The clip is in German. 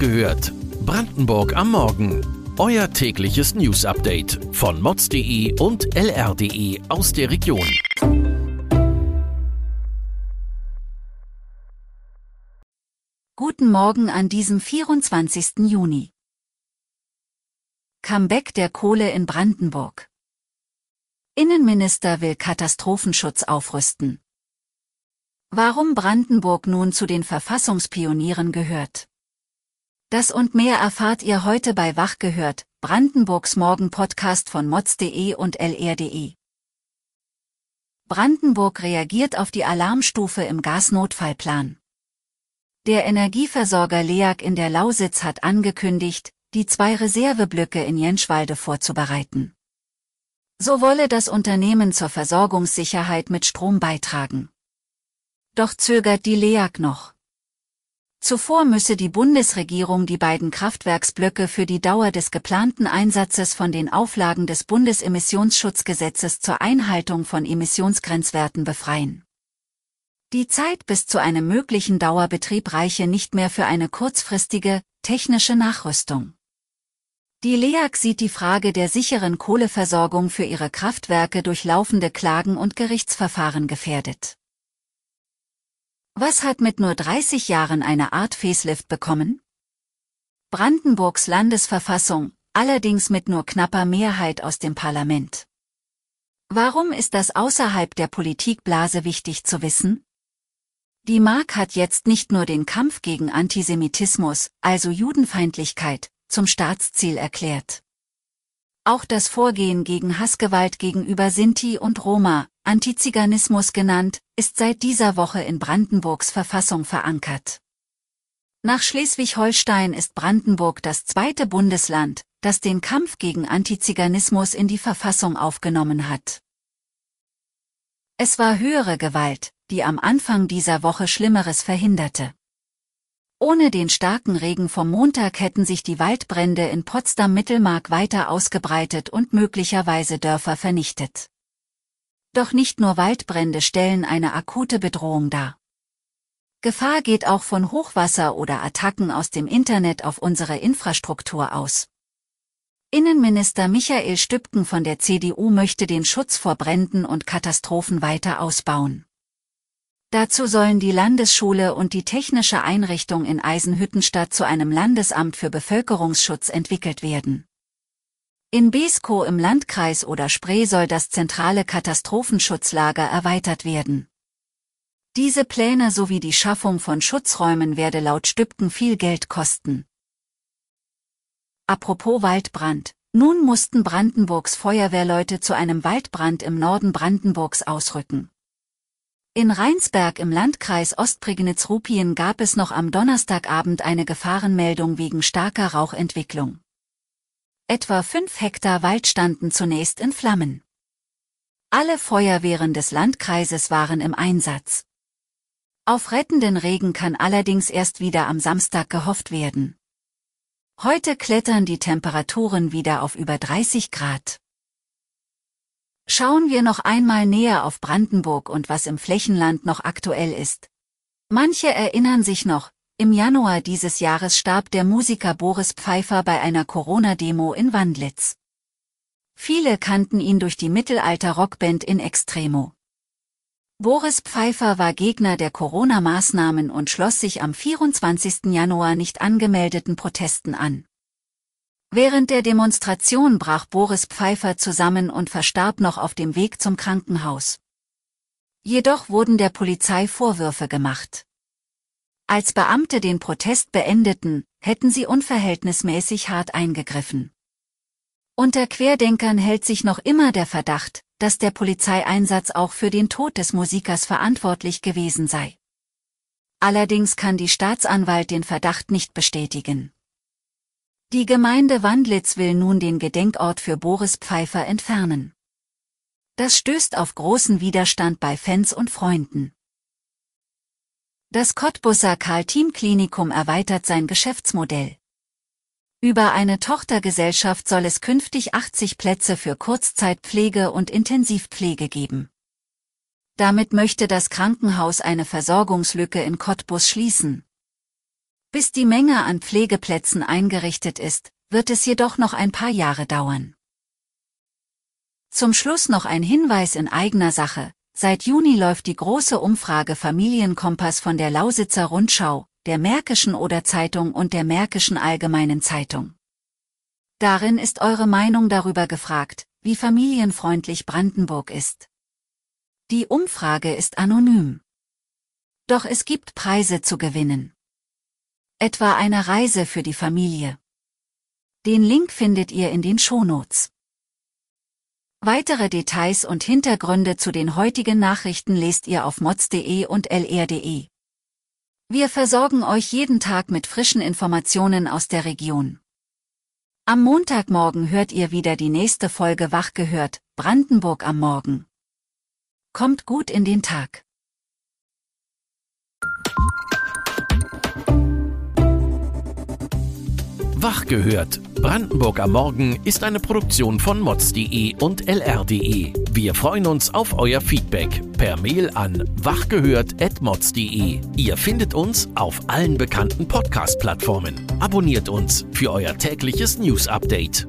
gehört. Brandenburg am Morgen. Euer tägliches News-Update von mods.de und lr.de aus der Region. Guten Morgen an diesem 24. Juni. Comeback der Kohle in Brandenburg. Innenminister will Katastrophenschutz aufrüsten. Warum Brandenburg nun zu den Verfassungspionieren gehört. Das und mehr erfahrt ihr heute bei Wach gehört, Brandenburgs Morgen-Podcast von mods.de und lr.de. Brandenburg reagiert auf die Alarmstufe im Gasnotfallplan. Der Energieversorger LEAG in der Lausitz hat angekündigt, die zwei Reserveblöcke in Jenschwalde vorzubereiten. So wolle das Unternehmen zur Versorgungssicherheit mit Strom beitragen. Doch zögert die LEAG noch. Zuvor müsse die Bundesregierung die beiden Kraftwerksblöcke für die Dauer des geplanten Einsatzes von den Auflagen des Bundesemissionsschutzgesetzes zur Einhaltung von Emissionsgrenzwerten befreien. Die Zeit bis zu einem möglichen Dauerbetrieb reiche nicht mehr für eine kurzfristige, technische Nachrüstung. Die LEAG sieht die Frage der sicheren Kohleversorgung für ihre Kraftwerke durch laufende Klagen und Gerichtsverfahren gefährdet. Was hat mit nur 30 Jahren eine Art Facelift bekommen? Brandenburgs Landesverfassung, allerdings mit nur knapper Mehrheit aus dem Parlament. Warum ist das außerhalb der Politikblase wichtig zu wissen? Die Mark hat jetzt nicht nur den Kampf gegen Antisemitismus, also Judenfeindlichkeit, zum Staatsziel erklärt. Auch das Vorgehen gegen Hassgewalt gegenüber Sinti und Roma, Antiziganismus genannt, ist seit dieser Woche in Brandenburgs Verfassung verankert. Nach Schleswig-Holstein ist Brandenburg das zweite Bundesland, das den Kampf gegen Antiziganismus in die Verfassung aufgenommen hat. Es war höhere Gewalt, die am Anfang dieser Woche Schlimmeres verhinderte. Ohne den starken Regen vom Montag hätten sich die Waldbrände in Potsdam-Mittelmark weiter ausgebreitet und möglicherweise Dörfer vernichtet. Doch nicht nur Waldbrände stellen eine akute Bedrohung dar. Gefahr geht auch von Hochwasser oder Attacken aus dem Internet auf unsere Infrastruktur aus. Innenminister Michael Stübken von der CDU möchte den Schutz vor Bränden und Katastrophen weiter ausbauen. Dazu sollen die Landesschule und die technische Einrichtung in Eisenhüttenstadt zu einem Landesamt für Bevölkerungsschutz entwickelt werden. In Beskow im Landkreis oder Spree soll das zentrale Katastrophenschutzlager erweitert werden. Diese Pläne sowie die Schaffung von Schutzräumen werde laut Stübken viel Geld kosten. Apropos Waldbrand. Nun mussten Brandenburgs Feuerwehrleute zu einem Waldbrand im Norden Brandenburgs ausrücken. In Rheinsberg im Landkreis Ostprignitz-Rupien gab es noch am Donnerstagabend eine Gefahrenmeldung wegen starker Rauchentwicklung. Etwa fünf Hektar Wald standen zunächst in Flammen. Alle Feuerwehren des Landkreises waren im Einsatz. Auf rettenden Regen kann allerdings erst wieder am Samstag gehofft werden. Heute klettern die Temperaturen wieder auf über 30 Grad. Schauen wir noch einmal näher auf Brandenburg und was im Flächenland noch aktuell ist. Manche erinnern sich noch, im Januar dieses Jahres starb der Musiker Boris Pfeiffer bei einer Corona-Demo in Wandlitz. Viele kannten ihn durch die Mittelalter-Rockband in Extremo. Boris Pfeiffer war Gegner der Corona-Maßnahmen und schloss sich am 24. Januar nicht angemeldeten Protesten an. Während der Demonstration brach Boris Pfeiffer zusammen und verstarb noch auf dem Weg zum Krankenhaus. Jedoch wurden der Polizei Vorwürfe gemacht. Als Beamte den Protest beendeten, hätten sie unverhältnismäßig hart eingegriffen. Unter Querdenkern hält sich noch immer der Verdacht, dass der Polizeieinsatz auch für den Tod des Musikers verantwortlich gewesen sei. Allerdings kann die Staatsanwalt den Verdacht nicht bestätigen. Die Gemeinde Wandlitz will nun den Gedenkort für Boris Pfeiffer entfernen. Das stößt auf großen Widerstand bei Fans und Freunden. Das Cottbusser Karl-Team-Klinikum erweitert sein Geschäftsmodell. Über eine Tochtergesellschaft soll es künftig 80 Plätze für Kurzzeitpflege und Intensivpflege geben. Damit möchte das Krankenhaus eine Versorgungslücke in Cottbus schließen. Bis die Menge an Pflegeplätzen eingerichtet ist, wird es jedoch noch ein paar Jahre dauern. Zum Schluss noch ein Hinweis in eigener Sache. Seit Juni läuft die große Umfrage Familienkompass von der Lausitzer Rundschau, der Märkischen Oder Zeitung und der Märkischen Allgemeinen Zeitung. Darin ist eure Meinung darüber gefragt, wie familienfreundlich Brandenburg ist. Die Umfrage ist anonym. Doch es gibt Preise zu gewinnen. Etwa eine Reise für die Familie. Den Link findet ihr in den Shownotes. Weitere Details und Hintergründe zu den heutigen Nachrichten lest ihr auf mods.de und lr.de. Wir versorgen euch jeden Tag mit frischen Informationen aus der Region. Am Montagmorgen hört ihr wieder die nächste Folge Wach gehört, Brandenburg am Morgen. Kommt gut in den Tag. Wach gehört. Brandenburg am Morgen ist eine Produktion von mods.de und lr.de. Wir freuen uns auf euer Feedback per Mail an wachgehört.mods.de. Ihr findet uns auf allen bekannten Podcast-Plattformen. Abonniert uns für euer tägliches News-Update.